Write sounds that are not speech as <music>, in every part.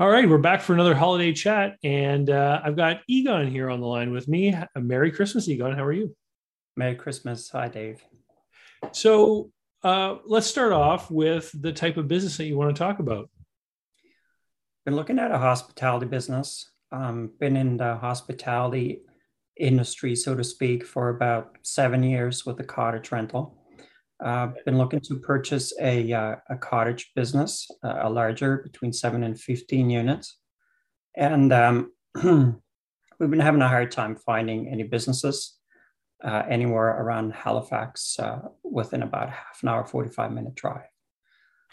All right, we're back for another holiday chat, and uh, I've got Egon here on the line with me. Merry Christmas, Egon. How are you? Merry Christmas. Hi, Dave. So uh, let's start off with the type of business that you want to talk about. Been looking at a hospitality business. Um, been in the hospitality industry, so to speak, for about seven years with a cottage rental. Uh, been looking to purchase a, uh, a cottage business, uh, a larger between seven and 15 units. And um, <clears throat> we've been having a hard time finding any businesses uh, anywhere around Halifax uh, within about half an hour, 45 minute drive.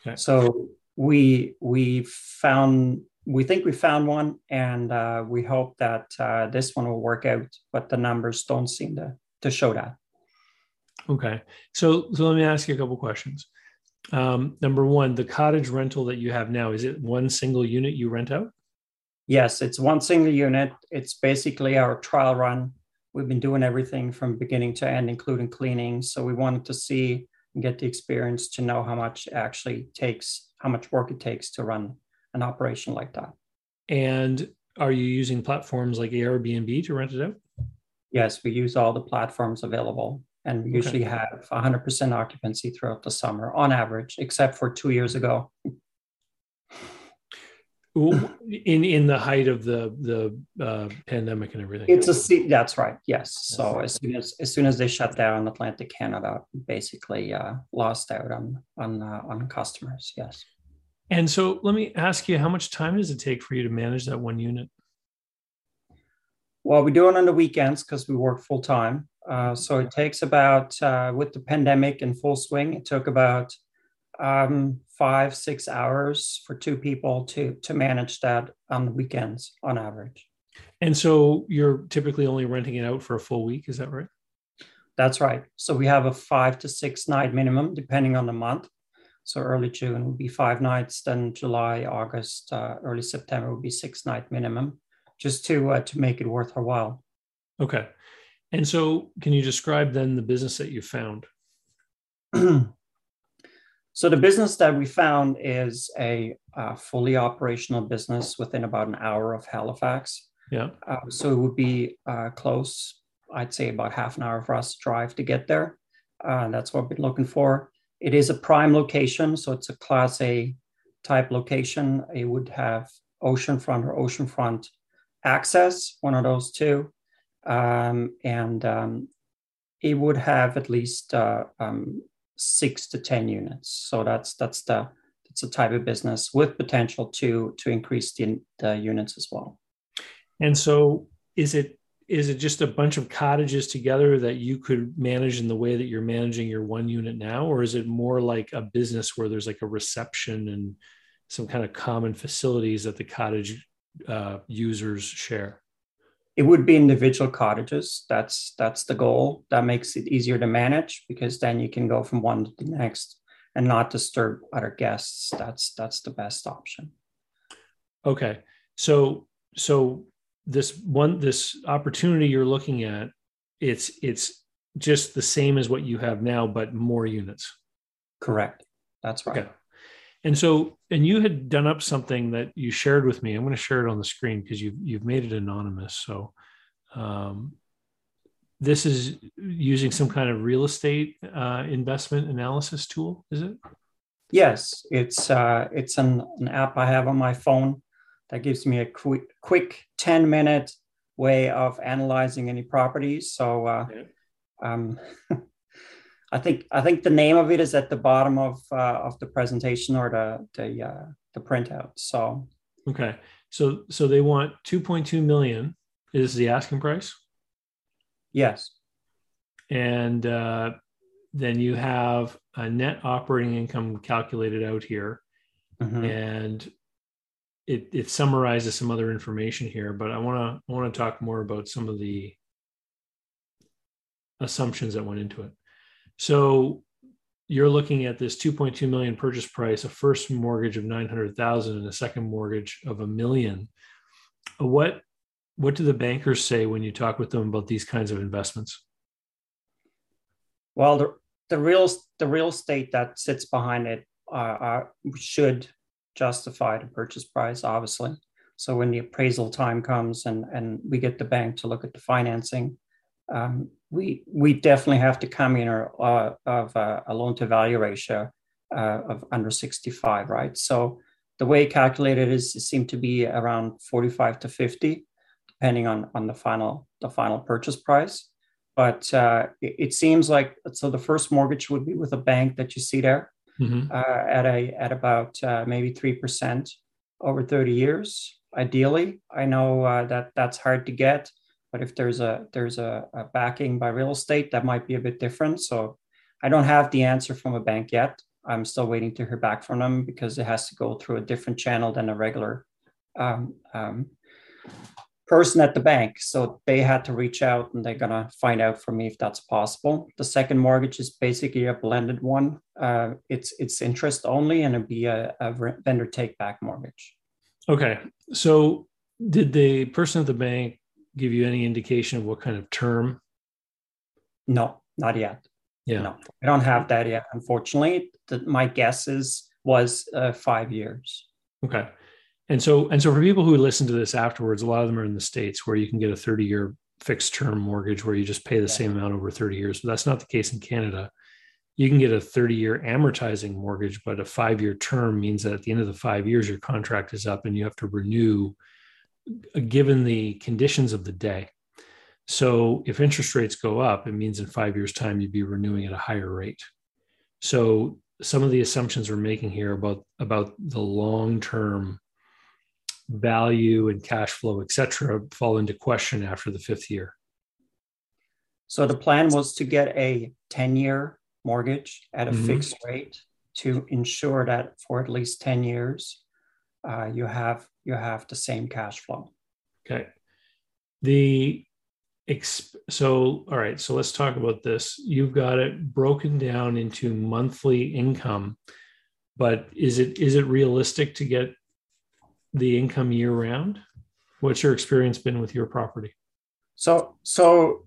Okay. So we we found we think we found one and uh, we hope that this one will work out, but the numbers don't seem to, to show that. Okay. So so let me ask you a couple questions. Um, number one, the cottage rental that you have now, is it one single unit you rent out? Yes, it's one single unit. It's basically our trial run. We've been doing everything from beginning to end, including cleaning. So we wanted to see and get the experience to know how much actually takes, how much work it takes to run an operation like that. And are you using platforms like Airbnb to rent it out? Yes, we use all the platforms available and we usually have 100% occupancy throughout the summer on average except for two years ago. In in the height of the the uh, pandemic and everything. It's a that's right yes. So as soon as as soon as they shut down atlantic canada basically uh, lost out on on uh, on customers yes. And so let me ask you how much time does it take for you to manage that one unit? Well we do it on the weekends because we work full time uh, so it takes about, uh, with the pandemic in full swing, it took about um, five, six hours for two people to, to manage that on the weekends on average. And so you're typically only renting it out for a full week, is that right? That's right. So we have a five to six night minimum, depending on the month. So early June would be five nights, then July, August, uh, early September would be six night minimum, just to uh, to make it worth our while. Okay. And so, can you describe then the business that you found? <clears throat> so, the business that we found is a uh, fully operational business within about an hour of Halifax. Yeah. Uh, so, it would be uh, close, I'd say about half an hour for us to drive to get there. Uh, that's what we're looking for. It is a prime location, so it's a Class A type location. It would have oceanfront or oceanfront access, one of those two um, and um, it would have at least uh, um, six to ten units. So that's that's the that's a type of business with potential to to increase the, the units as well. And so, is it is it just a bunch of cottages together that you could manage in the way that you're managing your one unit now, or is it more like a business where there's like a reception and some kind of common facilities that the cottage uh, users share? It would be individual cottages. That's that's the goal. That makes it easier to manage because then you can go from one to the next and not disturb other guests. That's that's the best option. Okay. So so this one this opportunity you're looking at it's it's just the same as what you have now but more units. Correct. That's right. Okay. And so and you had done up something that you shared with me. I'm going to share it on the screen because you've you've made it anonymous. So um, this is using some kind of real estate uh, investment analysis tool is it? Yes it's uh, it's an, an app i have on my phone that gives me a quick quick 10 minute way of analyzing any properties. So uh, okay. um, <laughs> I think I think the name of it is at the bottom of uh, of the presentation or the the uh, the printout. So okay, so so they want 2.2 million is the asking price. Yes, and uh, then you have a net operating income calculated out here, mm-hmm. and it it summarizes some other information here. But I want to I want to talk more about some of the assumptions that went into it. So you're looking at this 2.2 million purchase price, a first mortgage of 900,000 and a second mortgage of a million. What what do the bankers say when you talk with them about these kinds of investments? Well, the, the real the real estate that sits behind it uh, uh, should justify the purchase price, obviously. So when the appraisal time comes and, and we get the bank to look at the financing, um, we we definitely have to come in or, uh, of uh, a loan to value ratio uh, of under 65, right? So the way calculated is it seemed to be around 45 to 50, depending on on the final the final purchase price. But uh, it, it, seems like so the first mortgage would be with a bank that you see there mm-hmm. uh, at a at about uh, maybe three percent over 30 years. Ideally, I know uh, that that's hard to get, but if there's a there's a, a backing by real estate, that might be a bit different. So I don't have the answer from a bank yet. I'm still waiting to hear back from them because it has to go through a different channel than a regular um, um, person at the bank. So they had to reach out and they're going to find out for me if that's possible. The second mortgage is basically a blended one. Uh, it's it's interest only and it'd be a, a vendor take back mortgage. Okay. So did the person at the bank give you any indication of what kind of term? No, not yet. Yeah. No, I don't have that yet. Unfortunately, the, my guess is was uh, five years. Okay. And so, and so for people who listen to this afterwards, a lot of them are in the States where you can get a 30 year fixed term mortgage where you just pay the yeah. same amount over 30 years. But that's not the case in Canada. You can get a 30 year amortizing mortgage, but a five year term means that at the end of the five years, your contract is up and you have to renew given the conditions of the day. So if interest rates go up, it means in five years' time, you'd be renewing at a higher rate. So some of the assumptions we're making here about, about the long term value and cash flow, et cetera, fall into question after the fifth year? So the plan was to get a 10 year mortgage at a mm-hmm. fixed rate to ensure that for at least 10 years, uh, you have you have the same cash flow. Okay. The exp- so all right, so let's talk about this. You've got it broken down into monthly income, but is it is it realistic to get the income year round? What's your experience been with your property? So, so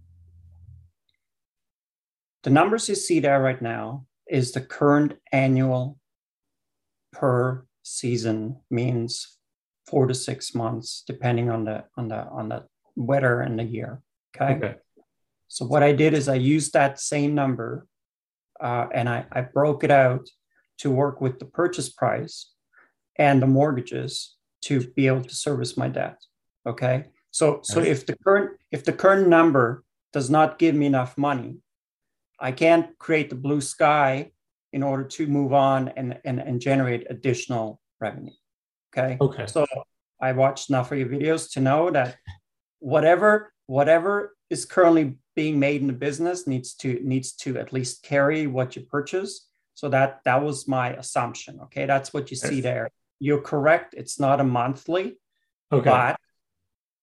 the numbers you see there right now is the current annual per season means four to six months, depending on the on the on the weather and the year. Okay. okay. So what I did is I used that same number, uh, and I, I broke it out to work with the purchase price and the mortgages to be able to service my debt. Okay. So so if the current if the current number does not give me enough money, I can't create the blue sky in order to move on and, and, and generate additional revenue. Okay. Okay. So I watched enough of your videos to know that whatever whatever is currently being made in the business needs to needs to at least carry what you purchase. So that that was my assumption. Okay. That's what you see there you're correct. It's not a monthly, okay. but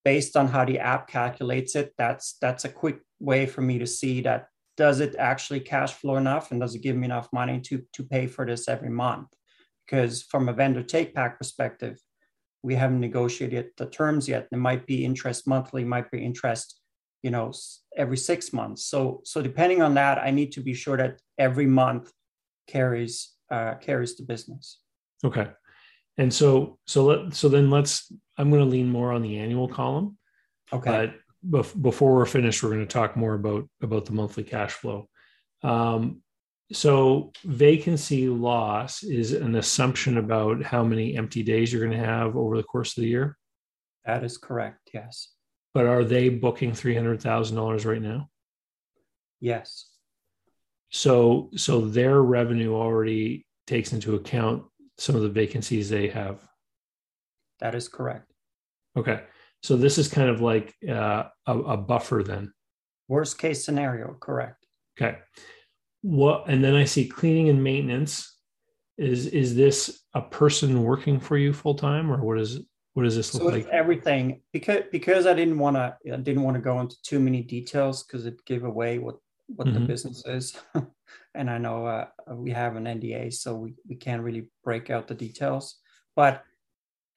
based on how the app calculates it, that's that's a quick way for me to see that does it actually cash flow enough and does it give me enough money to to pay for this every month? Because from a vendor take back perspective, we haven't negotiated the terms yet. There might be interest monthly, might be interest, you know, every six months. So so depending on that, I need to be sure that every month carries uh, carries the business. Okay and so so let so then let's i'm going to lean more on the annual column okay but bef- before we're finished we're going to talk more about about the monthly cash flow um, so vacancy loss is an assumption about how many empty days you're going to have over the course of the year that is correct yes but are they booking $300000 right now yes so so their revenue already takes into account some of the vacancies they have. That is correct. Okay. So this is kind of like uh, a, a buffer then. Worst case scenario, correct. Okay. What and then I see cleaning and maintenance. Is is this a person working for you full time or what is what does this look so like? Everything because because I didn't want to I didn't want to go into too many details because it gave away what what mm-hmm. the business is. <laughs> and I know uh, we have an NDA, so we, we can't really break out the details. But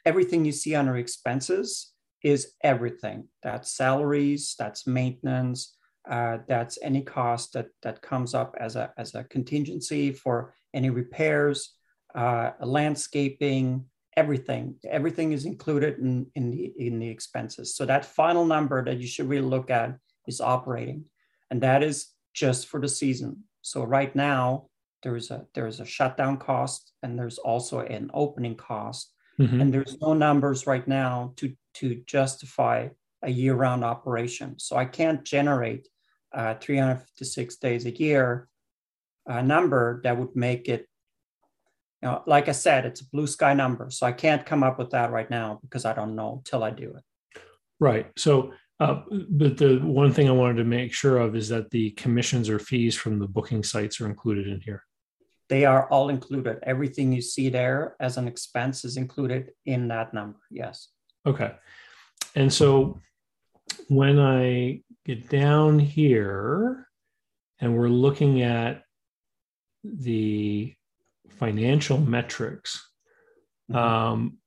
everything you see under expenses is everything. That's salaries, that's maintenance, uh, that's any cost that that comes up as a as a contingency for any repairs, uh, landscaping, everything. Everything is included in, in the in the expenses. So that final number that you should really look at is operating, and that is just for the season. So right now there is a there is a shutdown cost, and there's also an opening cost, mm-hmm. and there's no numbers right now to to justify a year-round operation. So I can't generate uh, 356 days a year a number that would make it you know, like I said, it's a blue sky number. So I can't come up with that right now because I don't know till I do it. Right. So, uh, but the one thing I wanted to make sure of is that the commissions or fees from the booking sites are included in here. They are all included. Everything you see there as an expense is included in that number. Yes. Okay. And so when I get down here and we're looking at the financial metrics, mm-hmm. um,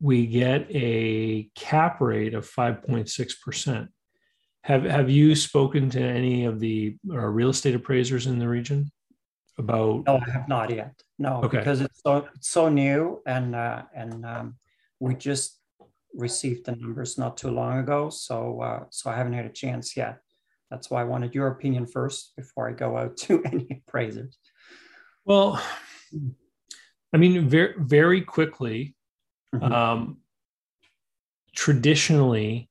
we get a cap rate of 5.6%. Have, have you spoken to any of the uh, real estate appraisers in the region about? No, I have not yet. No, okay. because it's so, it's so new and, uh, and um, we just received the numbers not too long ago. So, uh, so I haven't had a chance yet. That's why I wanted your opinion first before I go out to <laughs> any appraisers. Well, I mean, very very quickly. Mm-hmm. Um, traditionally,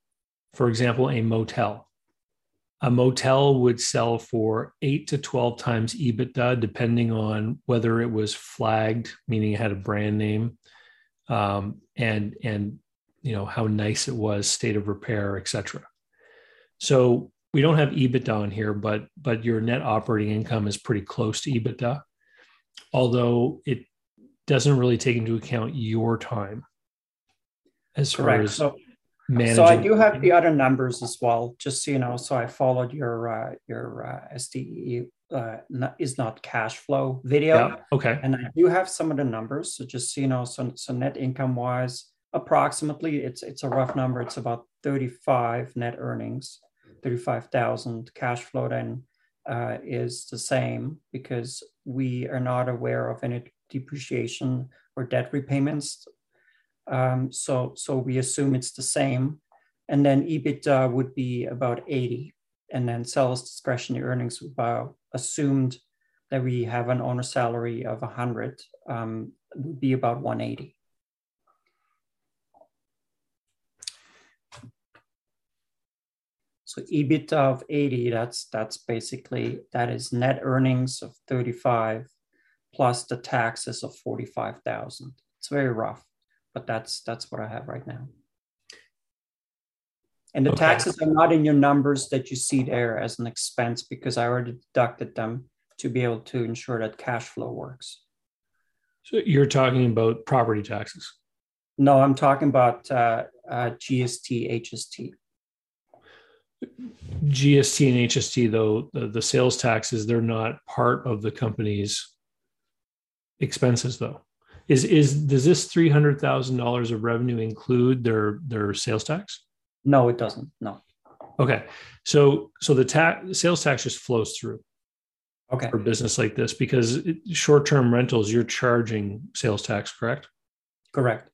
for example, a motel. A motel would sell for eight to 12 times EBITDA, depending on whether it was flagged, meaning it had a brand name, um, and and you know how nice it was, state of repair, etc. So we don't have EBITDA on here, but but your net operating income is pretty close to EBITDA although it doesn't really take into account your time as Correct. far as so, managing. So I do have the other numbers as well, just so you know. So I followed your uh, your uh, SDE uh, not, is not cash flow video. Yeah. Okay. And I do have some of the numbers. So just so you know, so, so net income wise, approximately it's it's a rough number. It's about 35 net earnings, 35,000 cash flow then uh, is the same because we are not aware of any depreciation or debt repayments. Um, so, so we assume it's the same. And then EBITDA would be about 80. And then sales discretionary earnings about assumed that we have an owner salary of 100 um, would be about 180. So EBITDA of 80, that's that's basically that is net earnings of 35 plus the taxes of 45,000. It's very rough, but that's that's what I have right now. And the okay. taxes are not in your numbers that you see there as an expense because I already deducted them to be able to ensure that cash flow works. So you're talking about property taxes? No, I'm talking about uh, uh, GST, HST. GST and HST, though the, the sales taxes, they're not part of the company's expenses, though. Is is does this three hundred thousand dollars of revenue include their their sales tax? No, it doesn't. No. Okay, so so the tax sales tax just flows through. Okay. For business like this, because short term rentals, you're charging sales tax, correct? Correct.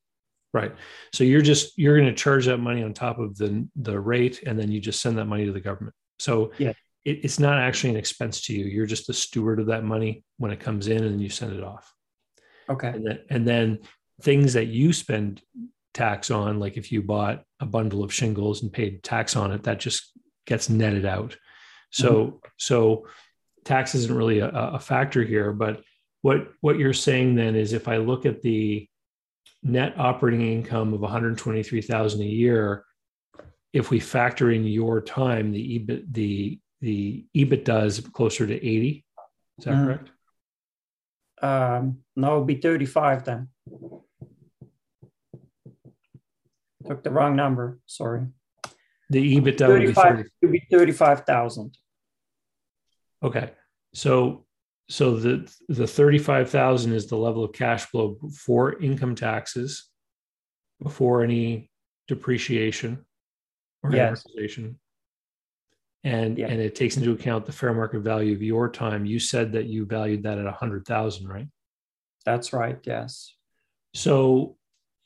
Right. So you're just you're going to charge that money on top of the the rate, and then you just send that money to the government. So yeah. it's not actually an expense to you. You're just the steward of that money when it comes in, and you send it off. Okay. And then and then things that you spend tax on, like if you bought a bundle of shingles and paid tax on it, that just gets netted out. So mm-hmm. so tax isn't really a, a factor here. But what what you're saying then is if I look at the net operating income of 123,000 a year, if we factor in your time, the EBIT, the the EBITDA is closer to 80. Is that mm. correct? Um, no, it'll be 35 then. Took the wrong number. Sorry. The EBITDA 35, would be 35,000. Okay. So so the the 35,000 is the level of cash flow before income taxes before any depreciation or yes. amortization and yeah. and it takes into account the fair market value of your time you said that you valued that at 100,000 right that's right yes So,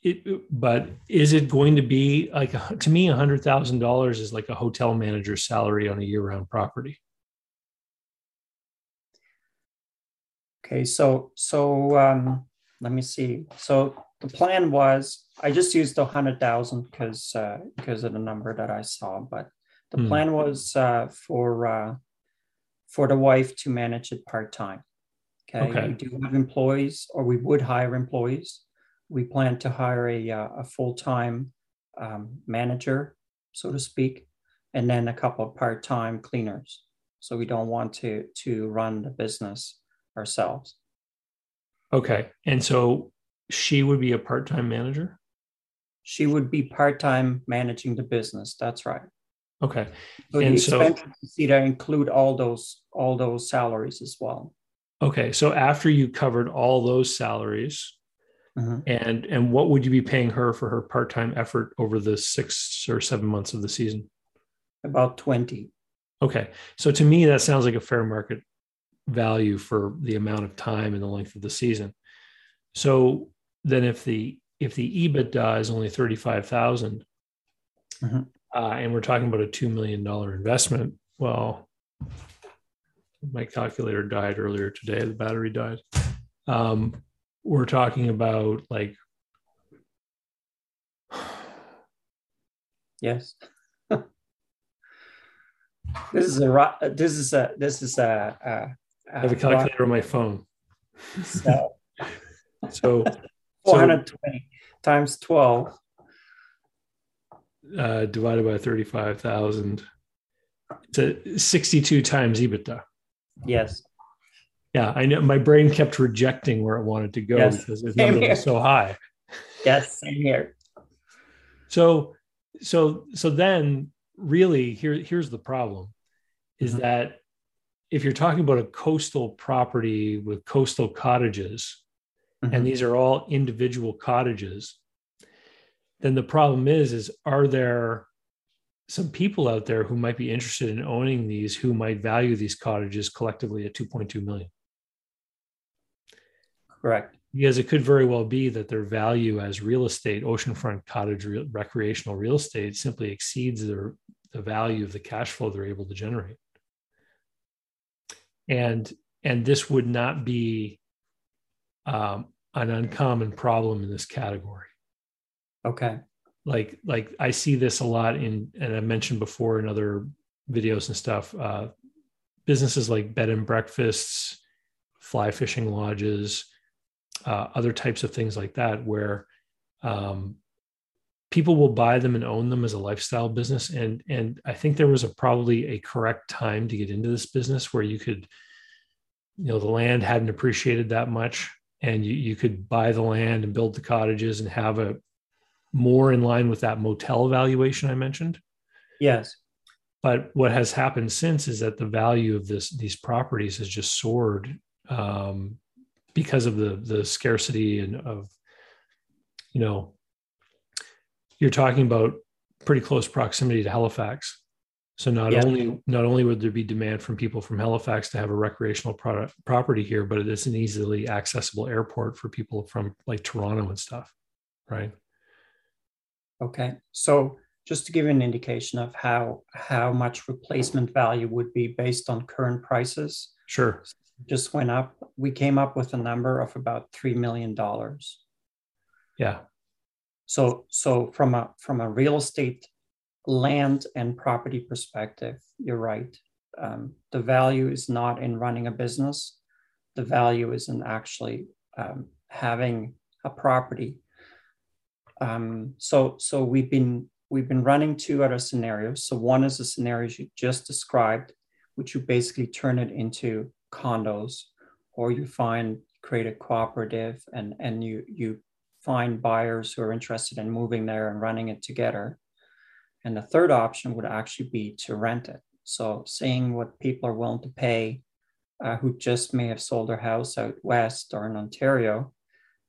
it, but is it going to be like to me, a hundred thousand dollars is like a hotel manager's salary on a year-round property? Okay, so so um, let me see. So the plan was I just used the hundred thousand because uh, because of the number that I saw, but the mm. plan was uh, for uh, for the wife to manage it part time. Okay? okay, we do have employees, or we would hire employees. We plan to hire a uh, a full time um, manager, so to speak, and then a couple of part time cleaners. So we don't want to to run the business ourselves. Okay, and so she would be a part time manager. She would be part time managing the business. That's right. Okay. So and the expenses so, see that include all those all those salaries as well. Okay. So after you covered all those salaries, mm-hmm. and and what would you be paying her for her part-time effort over the six or seven months of the season? About 20. Okay. So to me, that sounds like a fair market value for the amount of time and the length of the season. So then if the if the EBITDA is only 35,000, mm-hmm uh, and we're talking about a $2 million investment. Well, my calculator died earlier today, the battery died. Um, we're talking about like. <sighs> Yes. <laughs> this is a this is a this is a, a, a I have a calculator on my phone. So, <laughs> so 420 so, times 12 uh, divided by 35,000 to 62 times EBITDA. Yes. Yeah, I know my brain kept rejecting where it wanted to go yes. because the number was so high. Yes, same here. So, so, so then really here, here's the problem is mm-hmm. that if you're talking about a coastal property with coastal cottages, mm-hmm. and these are all individual cottages, then the problem is is are there some people out there who might be interested in owning these who might value these cottages collectively at 2.2 million? Correct. Because it could very well be that their value as real estate oceanfront cottage re- recreational real estate simply exceeds their the value of the cash flow they're able to generate. And and this would not be um, an uncommon problem in this category Okay. Like like I see this a lot in and I mentioned before in other videos and stuff. Uh, businesses like bed and breakfasts, fly fishing lodges, uh, other types of things like that, where um, people will buy them and own them as a lifestyle business. And and I think there was a probably a correct time to get into this business where you could, you know, the land hadn't appreciated that much, and you you could buy the land and build the cottages and have a more in line with that motel valuation I mentioned. Yes. But what has happened since is that the value of this these properties has just soared um, because of the the scarcity and of you know you're talking about pretty close proximity to Halifax. So not yeah. only not only would there be demand from people from Halifax to have a recreational product, property here, but it is an easily accessible airport for people from like Toronto and stuff, right? Okay, so just to give you an indication of how how much replacement value would be based on current prices. Sure. Just went up. We came up with a number of about three million dollars. Yeah. So so from a from a real estate land and property perspective, you're right. Um, the value is not in running a business. The value is in actually um, having a property um, so so we've been we've been running two other scenarios. So one is the scenarios you just described, which you basically turn it into condos, or you find create a cooperative and and you you find buyers who are interested in moving there and running it together. And the third option would actually be to rent it. So seeing what people are willing to pay uh, who just may have sold their house out west or in Ontario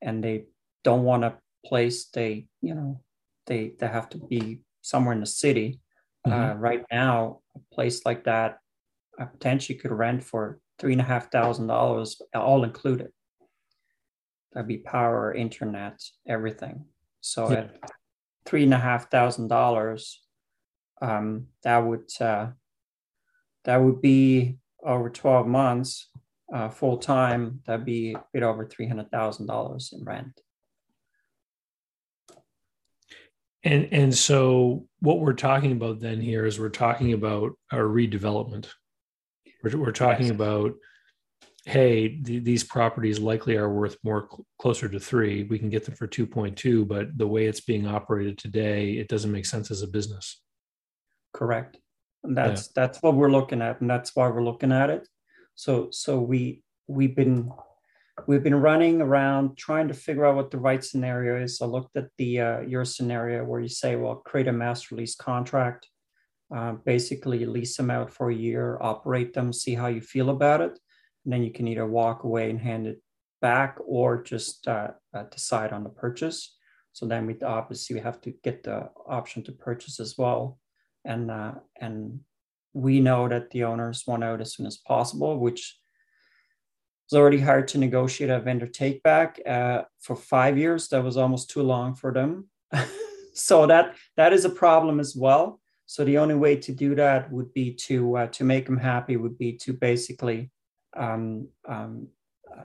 and they don't want to place they you know they they have to be somewhere in the city mm-hmm. uh, right now a place like that I potentially could rent for three and a half thousand dollars all included That'd be power, internet, everything. So yeah. at three and a half thousand dollars, um, that would uh, that would be over twelve months, uh, full time. That'd be a bit over three hundred thousand dollars in rent. And and so what we're talking about then here is we're talking about our redevelopment. We're, we're talking about hey, th- these properties likely are worth more cl- closer to three. We can get them for 2.2, but the way it's being operated today, it doesn't make sense as a business. Correct. And that's yeah. that's what we're looking at, and that's why we're looking at it. So so we we've been we've been running around trying to figure out what the right scenario is. I looked at the uh, your scenario where you say, well, create a master lease contract, uh, basically lease them out for a year, operate them, see how you feel about it and then you can either walk away and hand it back or just uh, uh, decide on the purchase. So then we obviously we have to get the option to purchase as well, and uh, and we know that the owners want out as soon as possible, which is already hard to negotiate a vendor take back uh, for five years. That was almost too long for them. <laughs> so that that is a problem as well. So the only way to do that would be to uh, to make them happy would be to basically um, um,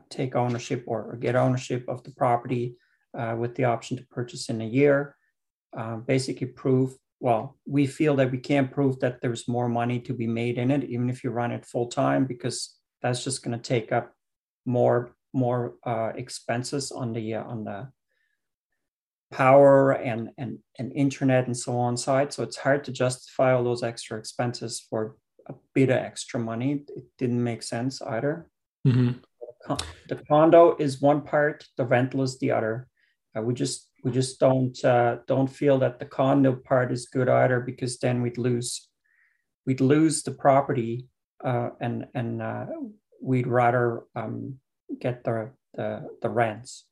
take ownership or, or, get ownership of the property uh, with the option to purchase in a year. Uh, basically, prove well, we feel that we can't prove that there's more money to be made in it, even if you run it full time, because that's just going to take up more more uh, expenses on the uh, on the power and and and internet and so on side. So it's hard to justify all those extra expenses for a bit of extra money. It didn't make sense either. Mm-hmm. The condo is one part, the rental is the other. Uh, we just we just don't uh, don't feel that the condo part is good either because then we'd lose we'd lose the property uh, and and uh, we'd rather um, get the, the the rents.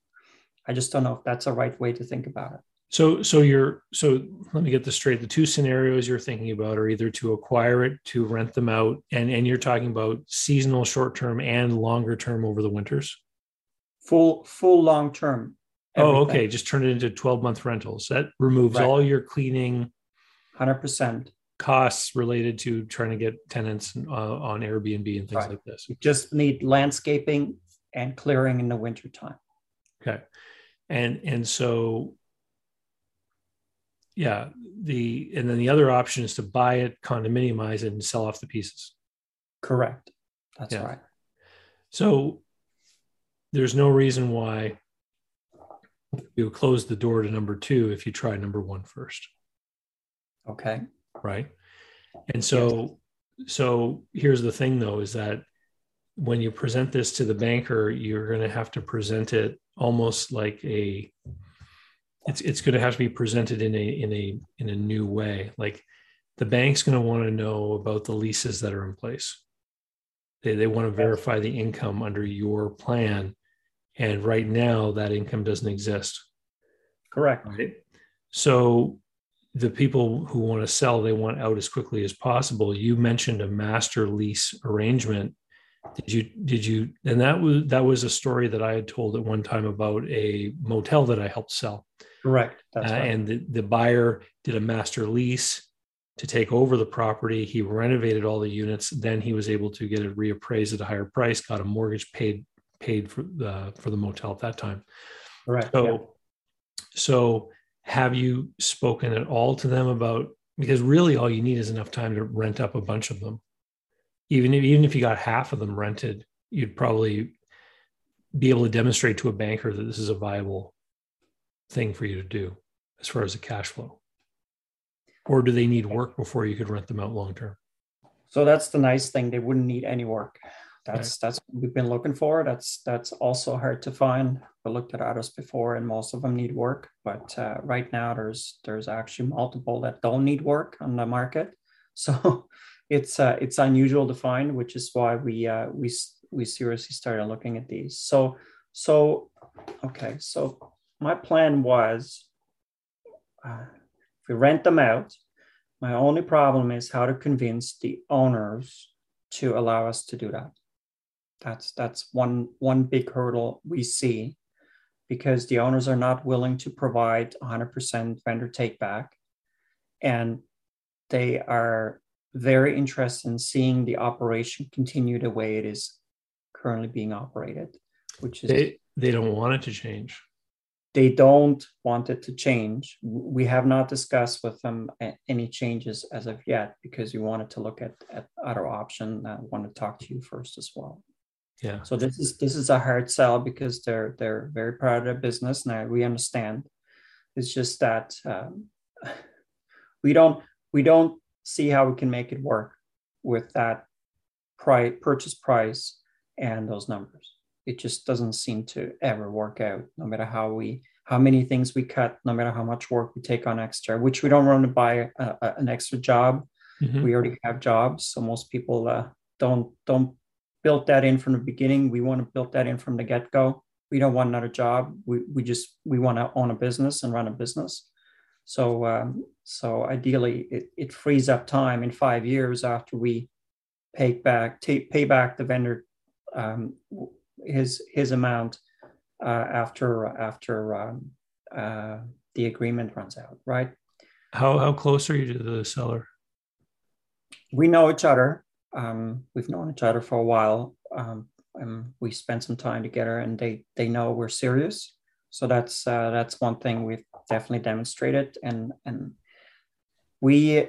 I just don't know if that's a right way to think about it. So, so you're so let me get this straight. The two scenarios you're thinking about are either to acquire it, to rent them out, and and you're talking about seasonal, short term, and longer term over the winters. Full, full, long term. Oh, okay. Just turn it into 12 month rentals. That removes right. all your cleaning, hundred percent costs related to trying to get tenants uh, on Airbnb and things right. like this. You just need landscaping and clearing in the wintertime. Okay. And and so yeah the and then the other option is to buy it condominiumize it and sell off the pieces correct that's yeah. right so there's no reason why you would close the door to number two if you try number one first okay right? And so yes. so here's the thing though is that when you present this to the banker you're going to have to present it almost like a it's it's going to have to be presented in a in a in a new way. Like the bank's going to want to know about the leases that are in place. They, they want to verify the income under your plan and right now that income doesn't exist. Correct. Right? So the people who want to sell they want out as quickly as possible you mentioned a master lease arrangement did you did you and that was that was a story that i had told at one time about a motel that i helped sell Correct. Uh, right. And the, the buyer did a master lease to take over the property. He renovated all the units. Then he was able to get it reappraised at a higher price, got a mortgage paid paid for the for the motel at that time. Right. So, yeah. so have you spoken at all to them about because really all you need is enough time to rent up a bunch of them. Even if even if you got half of them rented, you'd probably be able to demonstrate to a banker that this is a viable thing for you to do as far as the cash flow? Or do they need work before you could rent them out long term? So that's the nice thing. They wouldn't need any work. That's that's what we've been looking for. That's that's also hard to find. We looked at others before, and most of them need work. But uh, right now, there's there's actually multiple that don't need work on the market. <laughs> So it's uh, it's unusual to find, which is why we uh, we we seriously started looking at these. So so okay, so my plan was uh, if we rent them out, my only problem is how to convince the owners to allow us to do that. That's that's one one big hurdle we see. because the owners are not willing to provide 100% vendor take back. And they are very interested in seeing the operation continue the way it is currently being operated, which is they, they don't want it to change. They don't want it to change. We have not discussed with them any changes as of yet because we wanted to look at, at other option. I want to talk to you first as well. Yeah. So this is this is a hard sell because they're they're very proud of their business. Now we understand. It's just that um, <sighs> we don't we don't see how we can make it work with that price purchase price and those numbers. It just doesn't seem to ever work out. No matter how we how many things we cut, no matter how much work we take on extra, which we don't want to buy a, a, an extra job. Mm-hmm. We already have jobs, so most people uh, don't don't built that in from the beginning. We want to build that in from the get go. We don't want another job. We, we just we want to own a business and run a business. So um, so ideally, it, it frees up time in five years after we pay back take, pay back the vendor um, his his amount uh, after after um, uh, the agreement runs out. Right. How how close are you to the seller? We know each other. Um, we've known each other for a while. Um, and we spent some time together, and they they know we're serious. So that's uh, that's one thing we've definitely demonstrated, and and we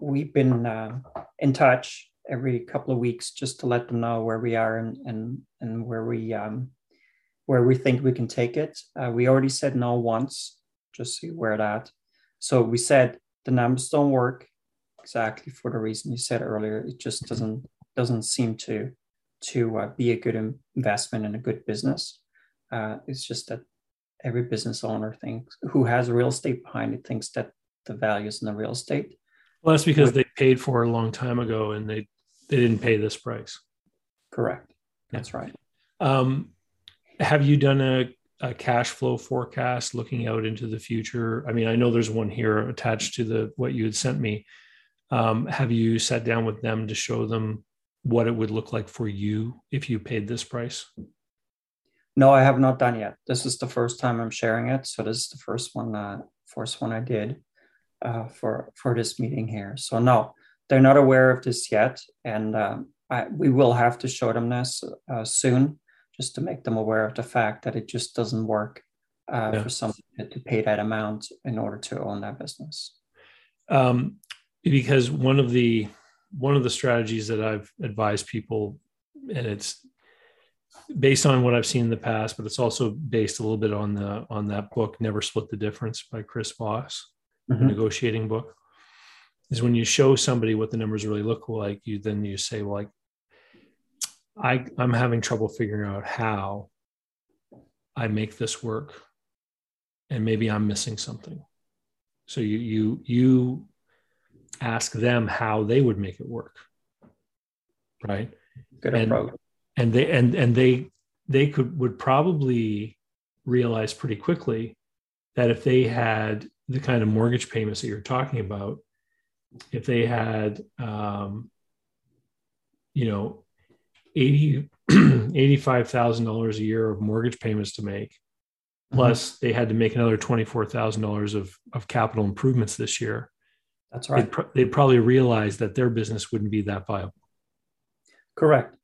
we've been uh, in touch every couple of weeks just to let them know where we are and and and where we um, where we think we can take it. Uh, we already said no once, just you aware that. So we said the numbers don't work exactly for the reason you said earlier. It just doesn't doesn't seem to to uh, be a good investment in a good business. Uh, it's just that every business owner thinks who has real estate behind it thinks that the value is in the real estate. Well, that's because they paid for it a long time ago and they they didn't pay this price. Correct. That's yeah. right. Um, have you done a, a cash flow forecast looking out into the future? I mean, I know there's one here attached to the what you had sent me. Um, have you sat down with them to show them what it would look like for you if you paid this price? No, I have not done yet. This is the first time I'm sharing it, so this is the first one, uh, first one I did uh, for for this meeting here. So no, they're not aware of this yet, and um, I, we will have to show them this uh, soon, just to make them aware of the fact that it just doesn't work uh, yeah. for someone to pay that amount in order to own that business. Um, because one of the one of the strategies that I've advised people, and it's based on what I've seen in the past, but it's also based a little bit on the on that book, Never Split the Difference by Chris Voss, mm-hmm. negotiating book. Is when you show somebody what the numbers really look like, you then you say, well, like, I I'm having trouble figuring out how I make this work, and maybe I'm missing something. So you you you ask them how they would make it work right Good and, approach. and they and and they they could would probably realize pretty quickly that if they had the kind of mortgage payments that you're talking about if they had um, you know 80 <clears throat> $85,000 a year of mortgage payments to make mm-hmm. plus mm-hmm. they had to make another $24,000 of of capital improvements this year that's right. They'd, they'd, probably realize that their business wouldn't be that viable. Correct.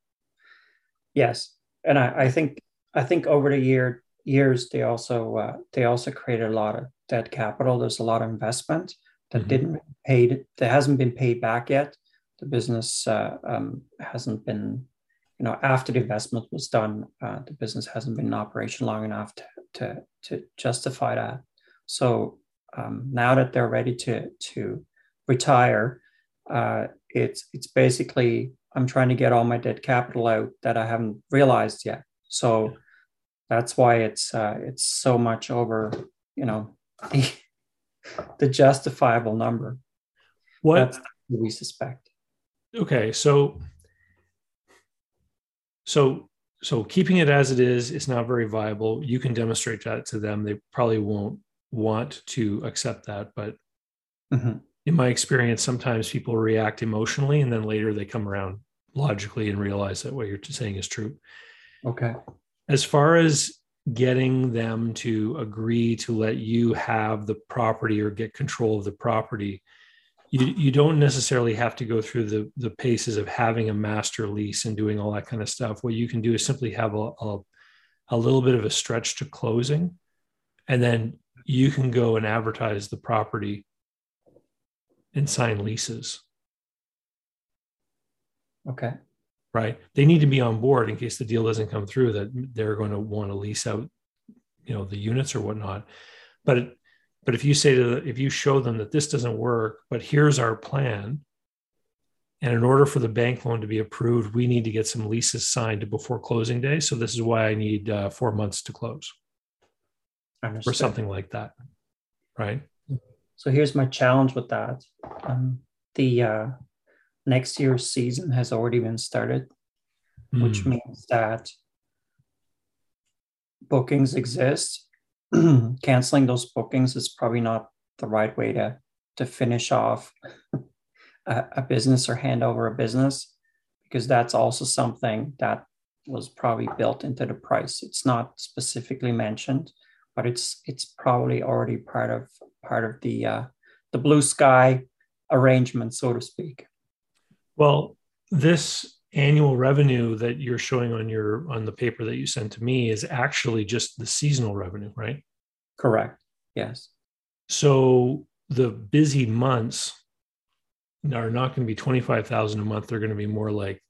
Yes, and I, I think I think over the year years they also uh, they also created a lot of debt capital. There's a lot of investment that mm-hmm. didn't paid that hasn't been paid back yet. The business uh, um, hasn't been, you know, after the investment was done, uh, the business hasn't been in operation long enough to to, to justify that. So um, now that they're ready to to retire, uh, it's it's basically I'm trying to get all my dead capital out that I haven't realized yet. So that's why it's uh, it's so much over, you know, the, the justifiable number. What that's what we suspect. Okay, so so so keeping it as it is is not very viable. You can demonstrate that to them. They probably won't want to accept that, but mm-hmm in my experience, sometimes people react emotionally and then later they come around logically and realize that what you're saying is true. Okay. As far as getting them to agree to let you have the property or get control of the property you, you don't necessarily have to go through the, the paces of having a master lease and doing all that kind of stuff. What you can do is simply have a, a, a little bit of a stretch to closing, and then you can go and advertise the property and sign leases. Okay. Right. They need to be on board in case the deal doesn't come through that they're going to want to lease out, you know, the units or whatnot. But it, but if you say to the, if you show them that this doesn't work, but here's our plan, and in order for the bank loan to be approved, we need to get some leases signed before closing day. So this is why I need uh, four months to close, or something like that, right? So here's my challenge with that. Um, the uh, next year's season has already been started, mm. which hmm. means that bookings exist <clears throat> canceling those bookings is probably not the right way to to finish off <laughs> a, a business or hand over a business because that's also something that was probably built into the price. It's not specifically mentioned, but it's it's probably already part of part of the uh, the blue sky arrangement, so to speak. Well, this annual revenue that you're showing on your on the paper that you sent to me is actually just the seasonal revenue, right? Correct. Yes. So the busy months are not going to be 25,000 a month. They're going to be more like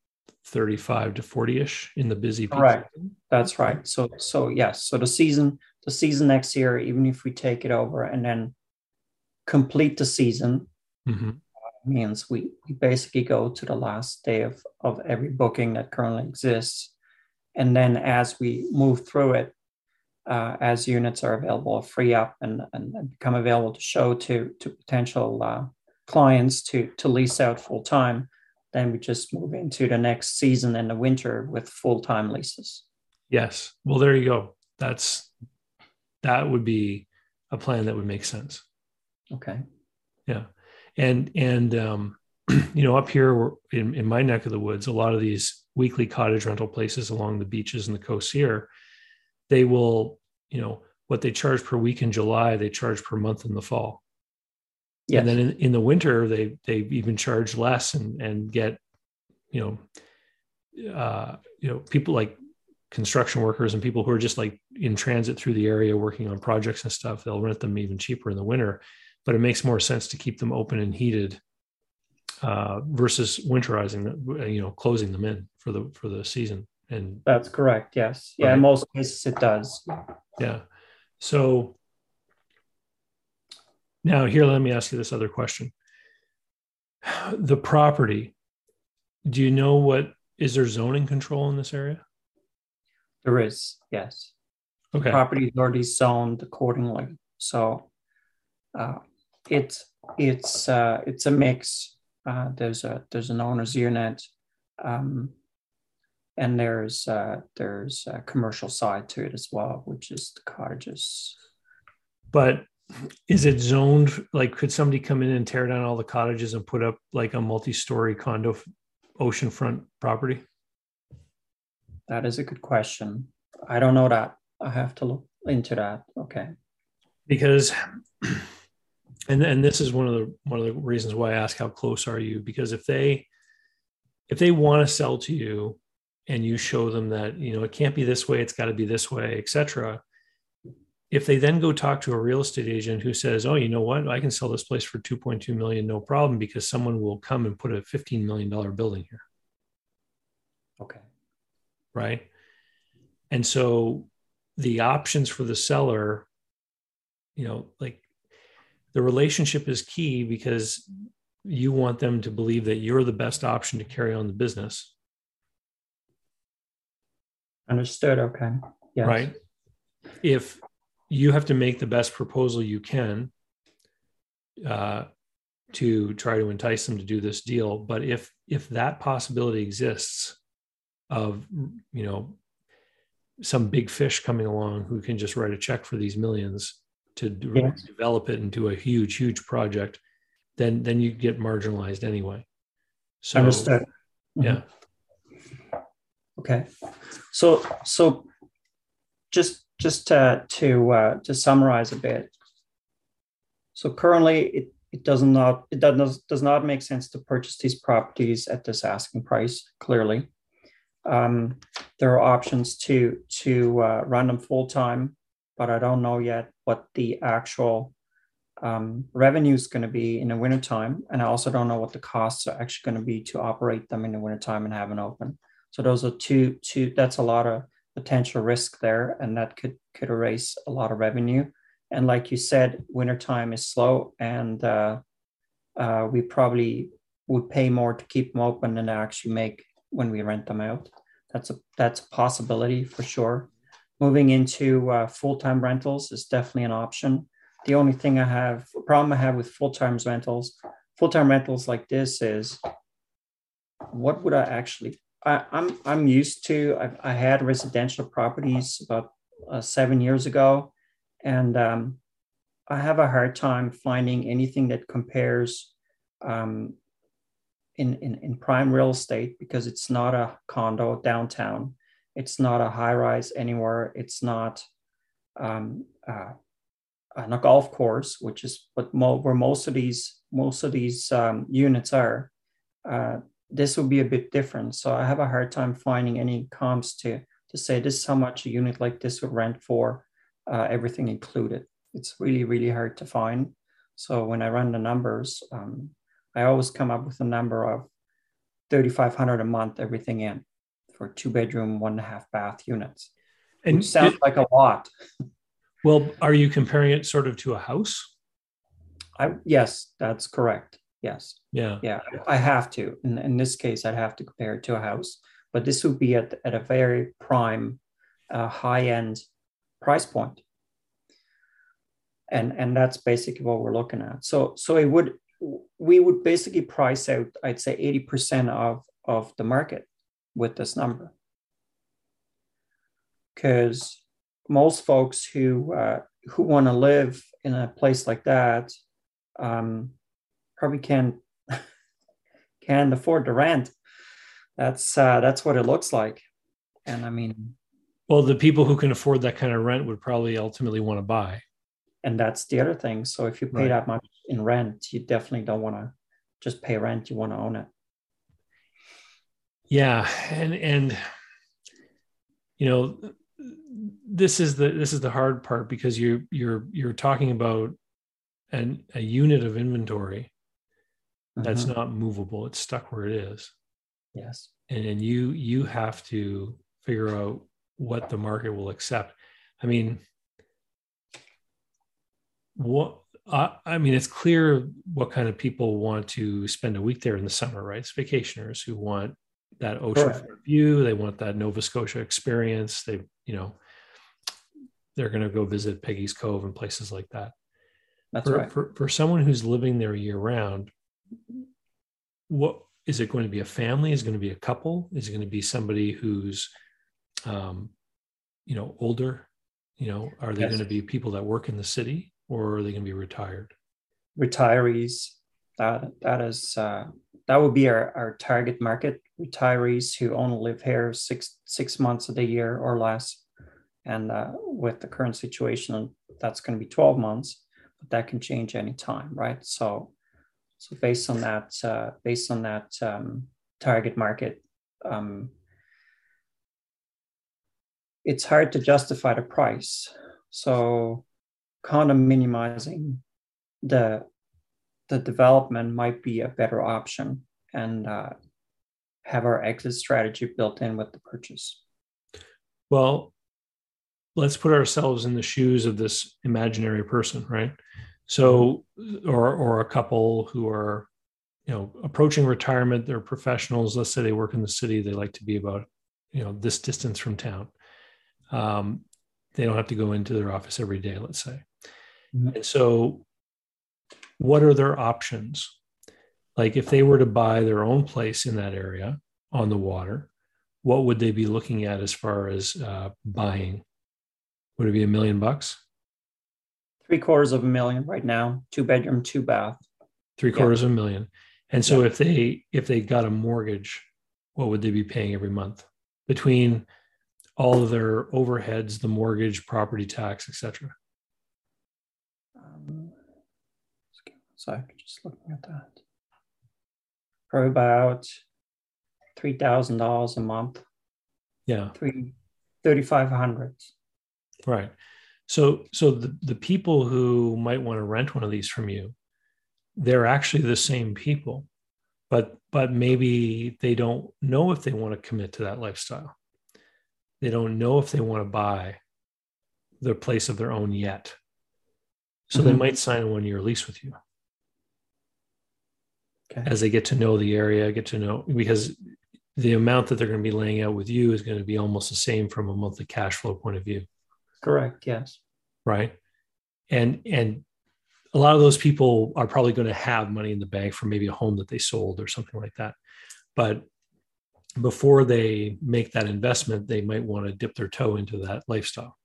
35 to 40 ish in the busy. Correct. That's right. So, so yes. So the season, the season next year, even if we take it over and then complete the season, mm-hmm means we, we basically go to the last day of, of every booking that currently exists. And then as we move through it, uh, as units are available, free up and, and, and, become available to show to, to potential uh, clients to, to lease out full time, then we just move into the next season in the winter with full time leases. Yes. Well, there you go. That's that would be a plan that would make sense. Okay. Yeah and and um, <clears throat> you know up here in, in my neck of the woods a lot of these weekly cottage rental places along the beaches and the coast here they will you know what they charge per week in july they charge per month in the fall yes. and then in, in the winter they they even charge less and and get you know uh you know people like construction workers and people who are just like in transit through the area working on projects and stuff they'll rent them even cheaper in the winter but it makes more sense to keep them open and heated uh, versus winterizing them, you know, closing them in for the for the season. And that's correct. Yes. Yeah. Right. In most cases, it does. Yeah. So now here, let me ask you this other question. The property. Do you know what is there zoning control in this area? There is. Yes. Okay. The property is already zoned accordingly. So uh, it's it's uh, it's a mix. Uh, there's a there's an owner's unit, um, and there's uh, there's a commercial side to it as well, which is the cottages. But is it zoned? Like, could somebody come in and tear down all the cottages and put up like a multi-story condo oceanfront property? That is a good question. I don't know that. I have to look into that. Okay. Because and and this is one of the one of the reasons why I ask how close are you? Because if they if they want to sell to you and you show them that you know it can't be this way it's got to be this way etc if they then go talk to a real estate agent who says oh you know what? I can sell this place for 2.2 million no problem because someone will come and put a 15 million dollar building here. Okay. Right? And so the options for the seller you know like the relationship is key because you want them to believe that you're the best option to carry on the business. Understood. Okay. Yes. Right. If you have to make the best proposal you can uh, to try to entice them to do this deal, but if if that possibility exists of you know some big fish coming along who can just write a check for these millions, to yes. develop it into a huge, huge project, then then you get marginalized anyway. So, Understood. Mm-hmm. Yeah. Okay. So so just just to to uh, to summarize a bit. So currently, it it does not it does does not make sense to purchase these properties at this asking price. Clearly, um, there are options to to uh, run them full time, but I don't know yet what the actual um, revenue is going to be in the wintertime. And I also don't know what the costs are actually going to be to operate them in the wintertime and have an open. So those are two, two, that's a lot of potential risk there. And that could, could erase a lot of revenue. And like you said, wintertime is slow and uh, uh, we probably would pay more to keep them open than actually make when we rent them out. That's a, that's a possibility for sure. Moving into uh, full-time rentals is definitely an option the only thing I have, problem I have with full time rentals, full time rentals like this is, what would I actually? I, I'm I'm used to. I've, I had residential properties about uh, seven years ago, and um, I have a hard time finding anything that compares um, in, in in prime real estate because it's not a condo downtown, it's not a high rise anywhere, it's not um, uh, on a golf course, which is what mo- where most of these most of these um, units are, uh, this will be a bit different. So I have a hard time finding any comps to to say this is how much a unit like this would rent for, uh, everything included. It's really really hard to find. So when I run the numbers, um, I always come up with a number of thirty five hundred a month, everything in, for two bedroom, one and a half bath units. And sounds it, like a lot. Well, are you comparing it sort of to a house? I yes, that's correct. Yes. Yeah. Yeah, I have to. In, in this case, I'd have to compare it to a house, but this would be at, at a very prime, uh, high end price point. And and that's basically what we're looking at. So so it would we would basically price out, I'd say, 80% of, of the market with this number. Because most folks who uh, who want to live in a place like that um, probably can't <laughs> can't afford the rent. That's uh, that's what it looks like, and I mean, well, the people who can afford that kind of rent would probably ultimately want to buy. And that's the other thing. So if you pay right. that much in rent, you definitely don't want to just pay rent. You want to own it. Yeah, and and you know this is the this is the hard part because you're you're you're talking about an a unit of inventory that's mm-hmm. not movable it's stuck where it is yes and, and you you have to figure out what the market will accept i mean what uh, I mean, it's clear what kind of people want to spend a week there in the summer, right? It's vacationers who want that ocean view. They want that Nova Scotia experience. They, you know, they're going to go visit Peggy's Cove and places like that. That's for, right. For, for someone who's living there year round, what is it going to be a family? Is it going to be a couple? Is it going to be somebody who's, um, you know, older? You know, are they yes. going to be people that work in the city or are they going to be retired? Retirees. That that is uh, that would be our, our target market. Retirees who only live here six six months of the year or less and uh, with the current situation, that's going to be 12 months, but that can change anytime, right? So, so based on that, uh, based on that um, target market, um, it's hard to justify the price. So, kind of minimizing the the development might be a better option, and uh, have our exit strategy built in with the purchase. Well, let's put ourselves in the shoes of this imaginary person, right? So, or or a couple who are, you know, approaching retirement. They're professionals. Let's say they work in the city. They like to be about, you know, this distance from town. Um, they don't have to go into their office every day. Let's say, mm-hmm. and so, what are their options? Like, if they were to buy their own place in that area on the water, what would they be looking at as far as uh, buying would it be a million bucks? Three quarters of a million right now, two bedroom, two bath. Three quarters yeah. of a million. And so yeah. if they if they got a mortgage, what would they be paying every month? Between all of their overheads, the mortgage, property tax, etc. Um, so just looking at that. For about three thousand dollars a month. Yeah. Three thirty five hundred. Right. So so the, the people who might want to rent one of these from you, they're actually the same people, but but maybe they don't know if they want to commit to that lifestyle. They don't know if they want to buy the place of their own yet. So mm-hmm. they might sign a one year lease with you. Okay. As they get to know the area, get to know because the amount that they're going to be laying out with you is going to be almost the same from a monthly cash flow point of view. Correct. Yes. Right. And and a lot of those people are probably going to have money in the bank for maybe a home that they sold or something like that. But before they make that investment, they might want to dip their toe into that lifestyle.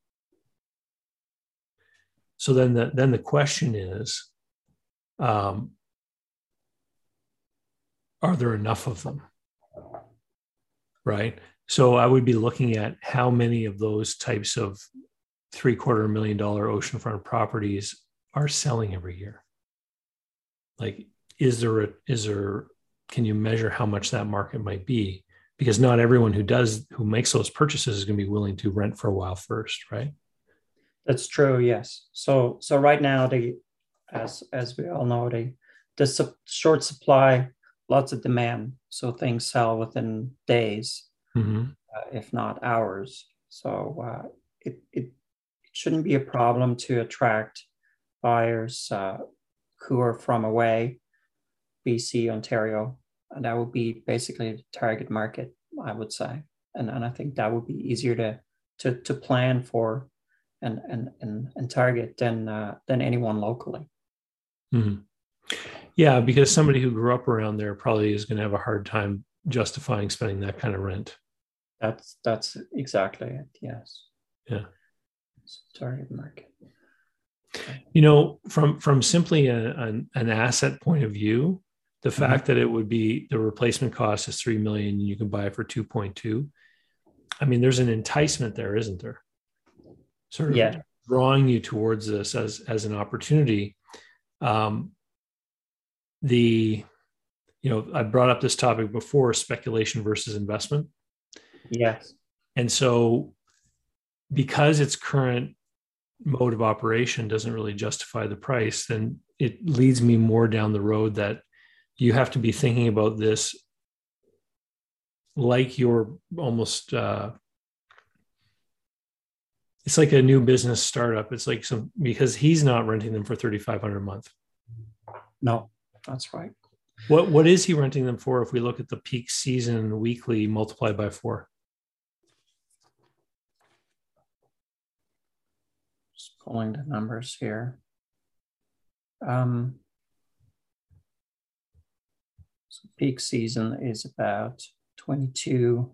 So then the then the question is, um, are there enough of them? Right. So I would be looking at how many of those types of three quarter million dollar oceanfront properties are selling every year. Like, is there a, is there can you measure how much that market might be? Because not everyone who does who makes those purchases is going to be willing to rent for a while first, right? That's true. Yes. So so right now the as as we all know the the su- short supply, lots of demand, so things sell within days, mm-hmm. uh, if not hours. So uh, it, it shouldn't be a problem to attract buyers uh, who are from away, BC, Ontario. And that would be basically the target market, I would say. And, and I think that would be easier to, to, to plan for and, and, and, and target than, uh, than anyone locally. Mm-hmm. Yeah, because somebody who grew up around there probably is going to have a hard time justifying spending that kind of rent. That's that's exactly it. Yes. Yeah target market. You know, from from simply a, an, an asset point of view, the mm-hmm. fact that it would be the replacement cost is three million, and you can buy it for two point two. I mean, there's an enticement there, isn't there? Sort of yeah. drawing you towards this as as an opportunity. Um, the you know, I brought up this topic before: speculation versus investment. Yes. And so because its current mode of operation doesn't really justify the price, then it leads me more down the road that you have to be thinking about this like you're almost uh, it's like a new business startup it's like some because he's not renting them for 3500 a month no that's right what what is he renting them for if we look at the peak season weekly multiplied by four just pulling the numbers here. Um, so peak season is about 22.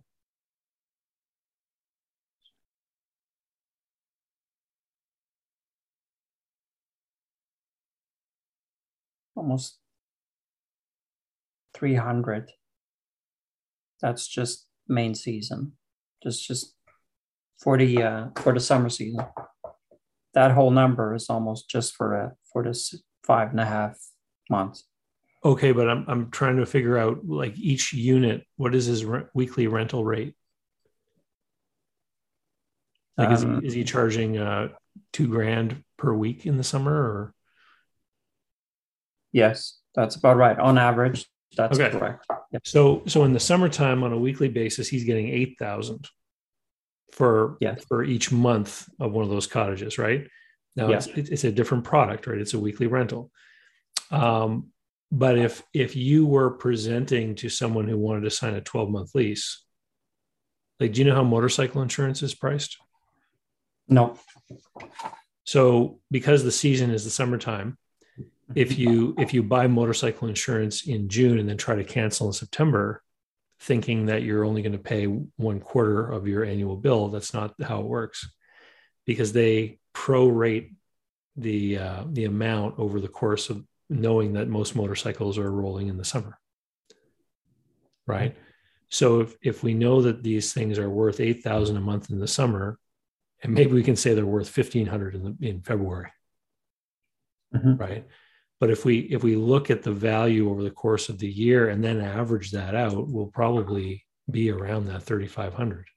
Almost 300. That's just main season. Just just for the uh, for the summer season that whole number is almost just for a for this five and a half months. Okay, but I'm I'm trying to figure out like each unit. What is his re- weekly rental rate? Like, is, um, he, is he charging uh, two grand per week in the summer, or? Yes, that's about right. On average, that's okay. correct. So, so in the summertime, on a weekly basis, he's getting eight thousand for for each month of one of those cottages, right? Now it's it's a different product, right? It's a weekly rental. Um, but if if you were presenting to someone who wanted to sign a 12 month lease, like do you know how motorcycle insurance is priced? No. So because the season is the summertime, if you <laughs> if you buy motorcycle insurance in June and then try to cancel in September, thinking that you're only going to pay one quarter of your annual bill. That's not how it works because they prorate the uh, the amount over the course of knowing that most motorcycles are rolling in the summer. Right. So if if we know that these things are worth eight thousand a month in the summer, and maybe we can say they're worth fifteen hundred in the, in February, Mhm. right? But if we if we look at the value over the course of the year and then average that out, we'll probably be around that thirty five hundred,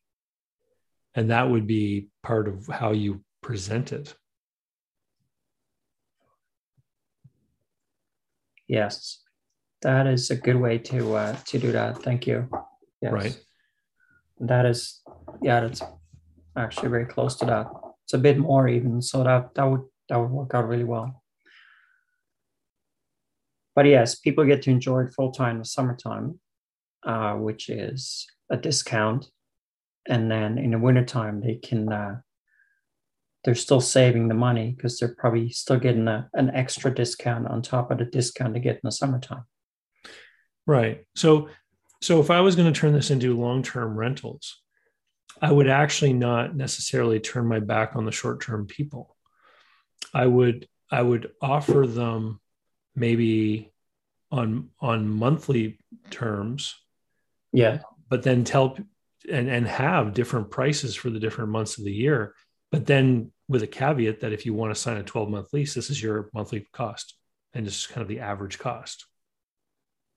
and that would be part of how you present it. Yes, that is a good way to uh, to do that. Thank you. Yes. Right. That is, yeah, that's actually very close to that. It's a bit more even, so that that would that would work out really well. But yes, people get to enjoy it full time in the summertime, uh, which is a discount, and then in the wintertime they can uh, they're still saving the money because they're probably still getting a, an extra discount on top of the discount they get in the summertime. Right. So so if I was going to turn this into long-term rentals, I would actually not necessarily turn my back on the short-term people. I would I would offer them maybe on on monthly terms, Yeah, but then tell and and have different prices for the different months of the year. But then with a caveat that if you want to sign a 12 month lease, this is your monthly cost and this is kind of the average cost.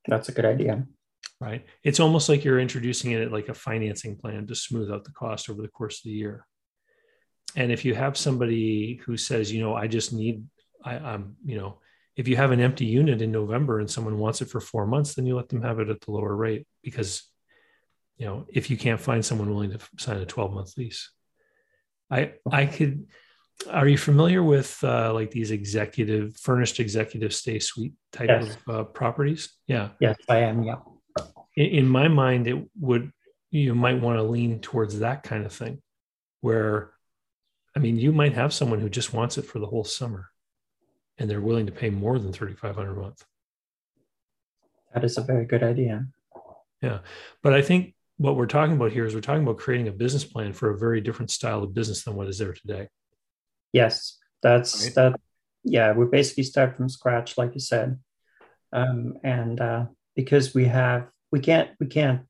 that's a good idea. right? It's almost like you're introducing it like a financing plan to smooth out the cost over the course of the year. And if you have somebody who says, you know, I just need, I, I'm, you know, if you have an empty unit in November and someone wants it for four months, then you let them have it at the lower rate because, you know, if you can't find someone willing to sign a 12 month lease, I, I could, are you familiar with uh, like these executive furnished executive stay suite type Yes. of uh, properties? Yeah Yes, I am. Yeah. in, in my mind, it would you might want to lean towards that kind of thing, where, I mean, you might have someone who just wants it for the whole summer, and they're willing to pay more than thirty five hundred a month. That is a very good idea. Yeah. But I think what we're talking about here is we're talking about creating a business plan for a very different style of business than what is there today. Yes, that's Right. that. Yeah, we basically start from scratch, like you said, um, and uh, because we have we can't we can't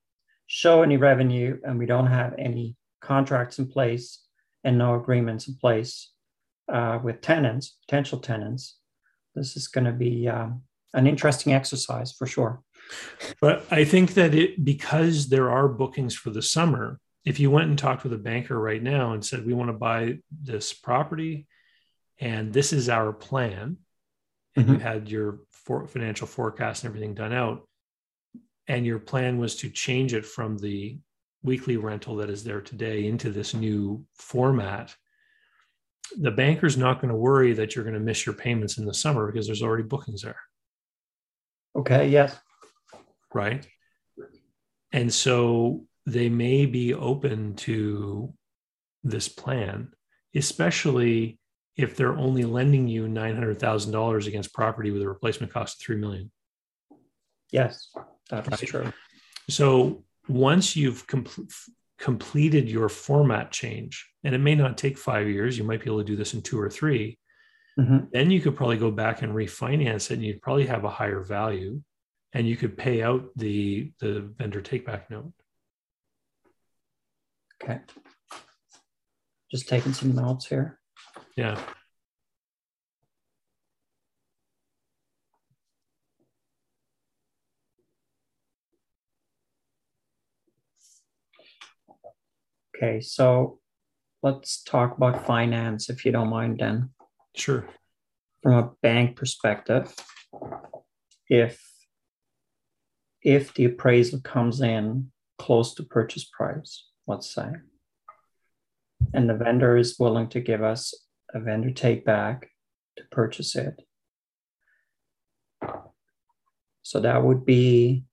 show any revenue and we don't have any contracts in place and no agreements in place uh, with tenants, potential tenants. This is going to be um, an interesting exercise for sure. But I think that it because there are bookings for the summer, if you went and talked with a banker right now and said, we want to buy this property and this is our plan, and you had your for financial forecast and everything done out, and your plan was to change it from the weekly rental that is there today into this new format, the banker's not going to worry that you're going to miss your payments in the summer because there's already bookings there Okay. Yes. right? And so they may be open to this plan, especially if they're only lending you nine hundred thousand dollars against property with a replacement cost of three million. Yes. That is Right. true. So once you've com- completed your format change, and it may not take five years, you might be able to do this in two or three. Mhm. Then you could probably go back and refinance it, and you'd probably have a higher value, and you could pay out the the vendor take back note. Okay. Just taking some notes here. Yeah. Okay, so let's talk about finance if you don't mind then. Sure. From a bank perspective, if if the appraisal comes in close to purchase price, let's say, and the vendor is willing to give us a vendor take back to purchase it. So that would be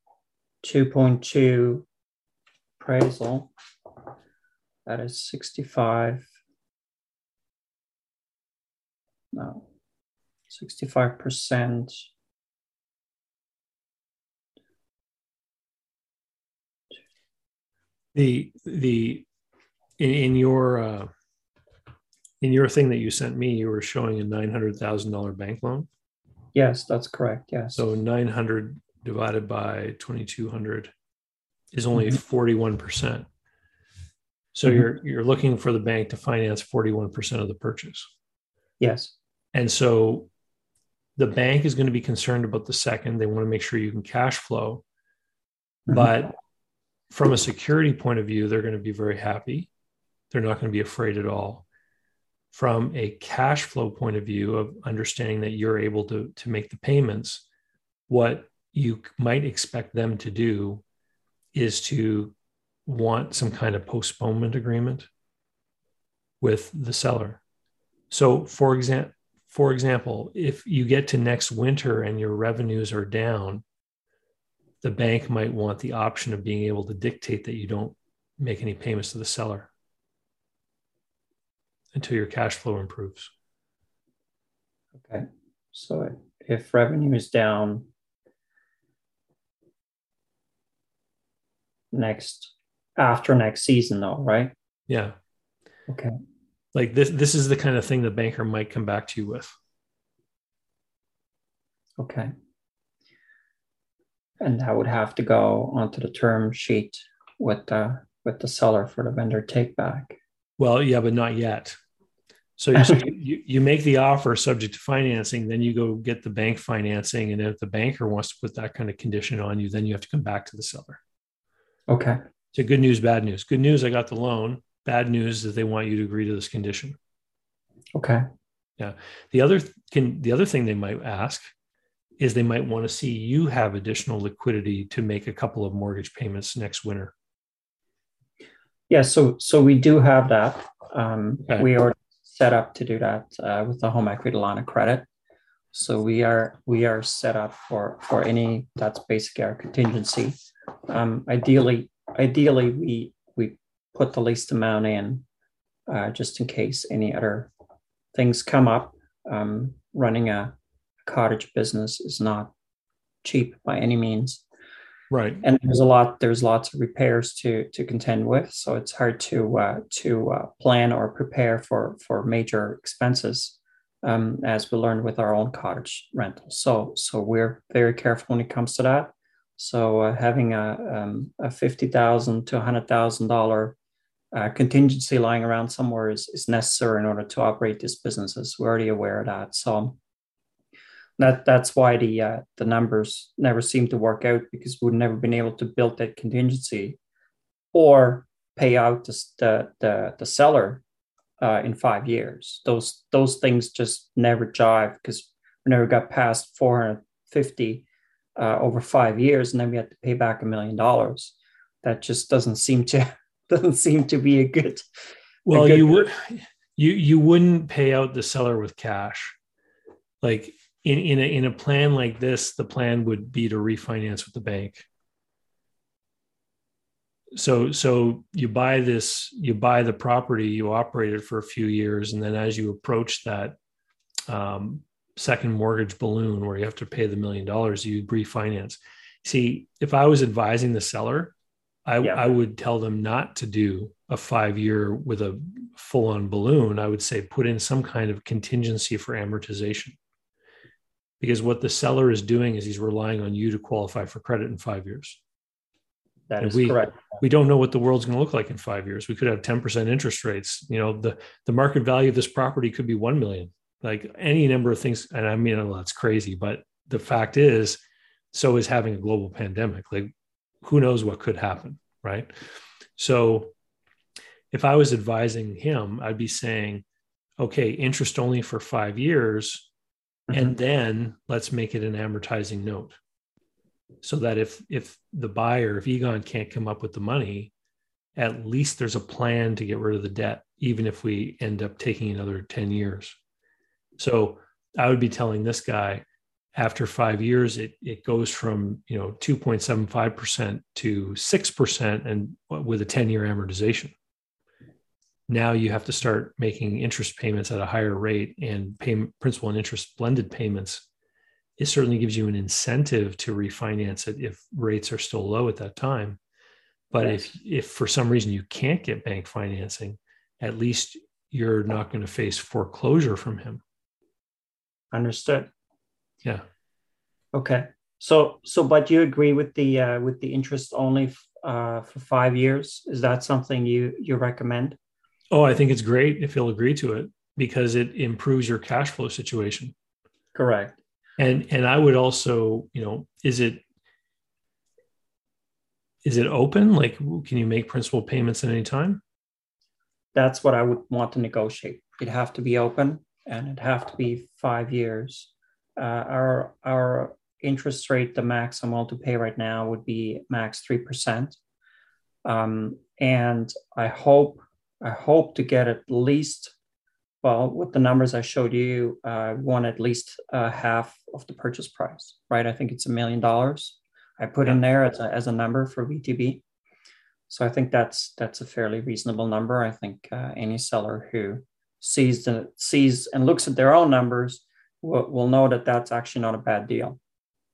2.2 appraisal. That is 65. No, 65%. The the in, in your uh, in your thing that you sent me, you were showing a nine hundred thousand dollar bank loan. Yes, that's correct. Yes. So nine hundred divided by twenty two hundred is only Mhm. 41%. So Mhm. you're you're looking for the bank to finance 41% of the purchase. Yes. And so the bank is going to be concerned about the second. They want to make sure you can cash flow. Mhm. But from a security point of view, they're going to be very happy. They're not going to be afraid at all. From a cash flow point of view of understanding that you're able to, to make the payments, what you might expect them to do is to want some kind of postponement agreement with the seller. So for example, for example, if you get to next winter and your revenues are down, the bank might want the option of being able to dictate that you don't make any payments to the seller until your cash flow improves. Okay. So if revenue is down next after next season though, right? Yeah. Okay. Like this this is the kind of thing the banker might come back to you with. Okay. And that would have to go onto the term sheet with the with the seller for the vendor take back. Well, yeah, but not yet. So, you, so <laughs> you, you make the offer subject to financing, then you go get the bank financing. And if the banker wants to put that kind of condition on you, then you have to come back to the seller. Okay. So good news, bad news. Good news, I got the loan. Bad news is they want you to agree to this condition. Okay. Yeah. The other can the other thing they might ask is they might want to see you have additional liquidity to make a couple of mortgage payments next winter. Yeah, so so we do have that. Um, Okay. We are set up to do that uh, with the home equity line of credit. So we are we are set up for for any that's basically our contingency. Um, ideally, ideally we we put the least amount in uh, just in case any other things come up. Um, running a cottage business is not cheap by any means Right. and there's a lot there's lots of repairs to to contend with so it's hard to uh, to uh, plan or prepare for for major expenses um, as we learned with our own cottage rental so so we're very careful when it comes to that so uh, having a, um, a 50000 to $100000 uh, contingency lying around somewhere is, is necessary in order to operate these businesses we're already aware of that so that that's why the uh, the numbers never seem to work out because we've never been able to build that contingency or pay out the the the, the seller uh, in five years. Those those things just never jive because we never got past 450 uh, over five years, and then we had to pay back a million dollars. That just doesn't seem to <laughs> doesn't seem to be a good. Well, a good- you would you you wouldn't pay out the seller with cash. Like in in a in a plan like this, the plan would be to refinance with the bank. So so you buy this, you buy the property, you operate it for a few years, and then as you approach that um, second mortgage balloon where you have to pay the million dollars, you refinance. See, if I was advising the seller, I, Yeah. I would tell them not to do a five year with a full on balloon. I would say put in some kind of contingency for amortization. Because what the seller is doing is he's relying on you to qualify for credit in five years. That is we- correct. We don't know what the world's going to look like in five years. We could have 10% interest rates. You know, the, the market value of this property could be 1 million, like any number of things. And I mean, that's crazy, but the fact is, so is having a global pandemic. Like, who knows what could happen, right? So, if I was advising him, I'd be saying, okay, interest only for five years, mm-hmm. and then let's make it an amortizing note so that if if the buyer if egon can't come up with the money at least there's a plan to get rid of the debt even if we end up taking another 10 years so i would be telling this guy after five years it, it goes from you know 2.75% to 6% and with a 10 year amortization. Now you have to start making interest payments at a higher rate and payment principal and interest blended payments. It certainly gives you an incentive to refinance it if rates are still low at that time. But Yes. if if for some reason you can't get bank financing at least you're not going to face foreclosure from him Understood. yeah Okay. So, so, but you agree with the uh, with the interest only uh, for five years? Is that something you you recommend? Oh, I think it's great if you'll agree to it because it improves your cash flow situation. Correct. And and I would also, you know, is it is it open? Like, can you make principal payments at any time? That's what I would want to negotiate. It'd have to be open, and it'd have to be five years. Uh, our our interest rate, the max I'm willing to pay right now would be max three percent. Um, and I hope I hope to get at least, well, with the numbers I showed you, uh, want at least uh, half of the purchase price, right? I think it's a million dollars. I put in there as a, as a number for VTB. So I think that's that's a fairly reasonable number. I think uh, any seller who sees the sees and looks at their own numbers will, will know that that's actually not a bad deal.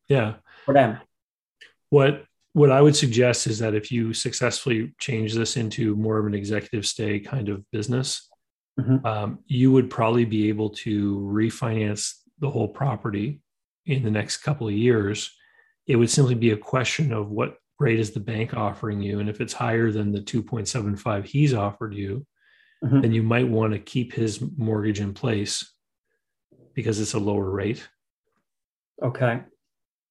Yeah. For them. What what I would suggest is that if you successfully change this into more of an executive stay kind of business, mm-hmm. um, you would probably be able to refinance the whole property in the next couple of years. It would simply be a question of what rate is the bank offering you. And if it's higher than the 2.75 he's offered you, mm-hmm. then you might want to keep his mortgage in place because it's a lower rate. Okay.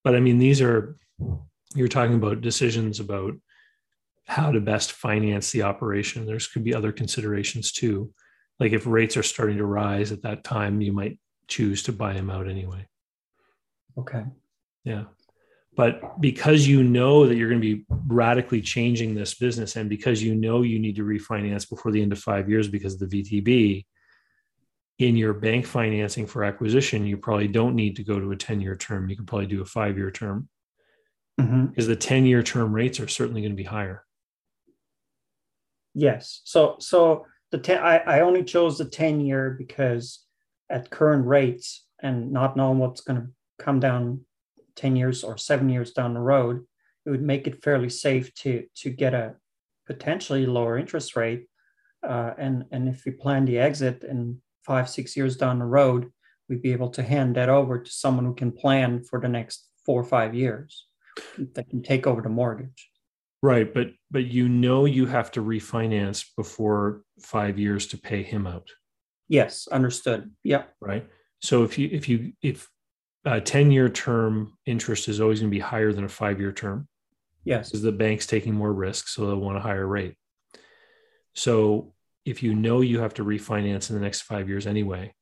But I mean, these are you're talking about decisions about how to best finance the operation. There's could be other considerations too. Like if rates are starting to rise at that time, you might choose to buy them out anyway. Okay. Yeah. But because you know that you're going to be radically changing this business and because you know you need to refinance before the end of five years because of the VTB, in your bank financing for acquisition, you probably don't need to go to a 10 year term. You can probably do a five year term mm-hmm. because the 10 year term rates are certainly going to be higher. Yes. So, so the 10, I, I only chose the 10 year because at current rates and not knowing what's going to come down 10 years or seven years down the road, it would make it fairly safe to, to get a potentially lower interest rate. Uh, and, and if we plan the exit in five, six years down the road, we'd be able to hand that over to someone who can plan for the next four or five years that can take over the mortgage. Right, but but you know you have to refinance before five years to pay him out. Yes, understood. Yep. Right. So if you if you if a 10 year term interest is always going to be higher than a five year term. Yes. Because the bank's taking more risk, so they'll want a higher rate. So if you know you have to refinance in the next five years anyway,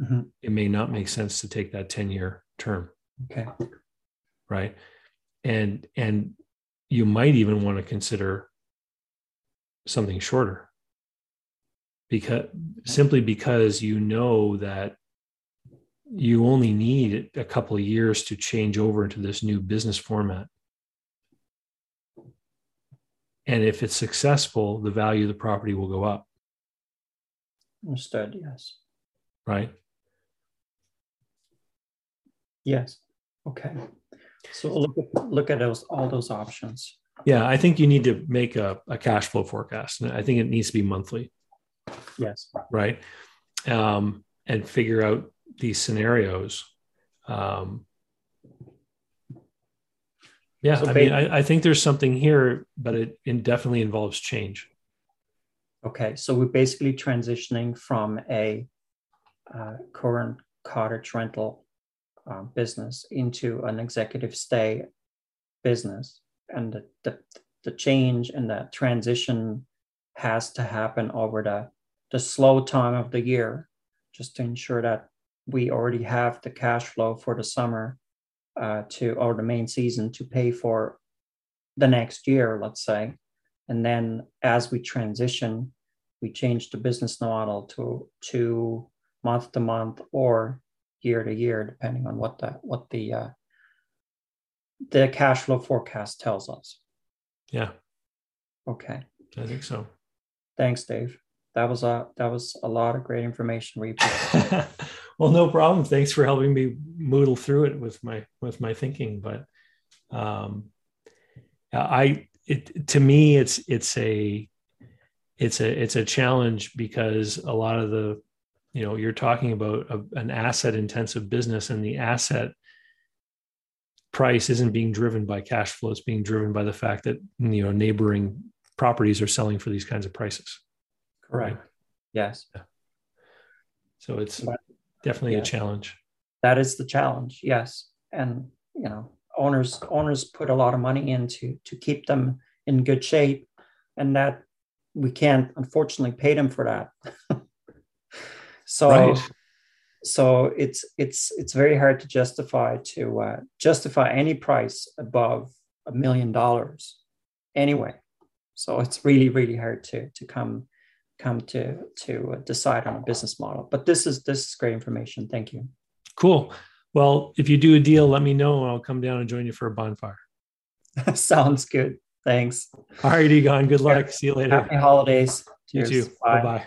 mm-hmm. it may not make sense to take that 10 year term. Okay. Right and and you might even want to consider something shorter because simply because you know that you only need a couple of years to change over into this new business format and if it's successful the value of the property will go up understood yes right yes okay so look at, look at those all those options. Yeah, I think you need to make a, a cash flow forecast. And I think it needs to be monthly. Yes. Right. Um, and figure out these scenarios. Um, yeah, so I mean, I, I, think there's something here, but it, it definitely involves change. Okay, so we're basically transitioning from a uh, current cottage rental uh, business into an executive stay business. And the, the, the change and the transition has to happen over the, the slow time of the year, just to ensure that we already have the cash flow for the summer uh, to or the main season to pay for the next year, let's say. And then as we transition, we change the business model to to month to month or year to year, depending on what the what the uh, the cash flow forecast tells us. Yeah. Okay. I think so. Thanks, Dave. That was a that was a lot of great information. We <laughs> well, no problem. Thanks for helping me moodle through it with my with my thinking. But um, I it to me it's it's a it's a it's a challenge because a lot of the you know you're talking about a, an asset intensive business and the asset price isn't being driven by cash flow it's being driven by the fact that you know neighboring properties are selling for these kinds of prices correct right? yes so it's definitely yeah. a challenge that is the challenge yes and you know owners owners put a lot of money into to keep them in good shape and that we can't unfortunately pay them for that <laughs> so right. so it's it's it's very hard to justify to uh, justify any price above a million dollars anyway so it's really really hard to to come come to to decide on a business model but this is this is great information thank you cool well if you do a deal let me know and i'll come down and join you for a bonfire <laughs> sounds good Thanks. All right, Egon. Good luck. See you later. Happy holidays. Cheers. You too. Bye bye.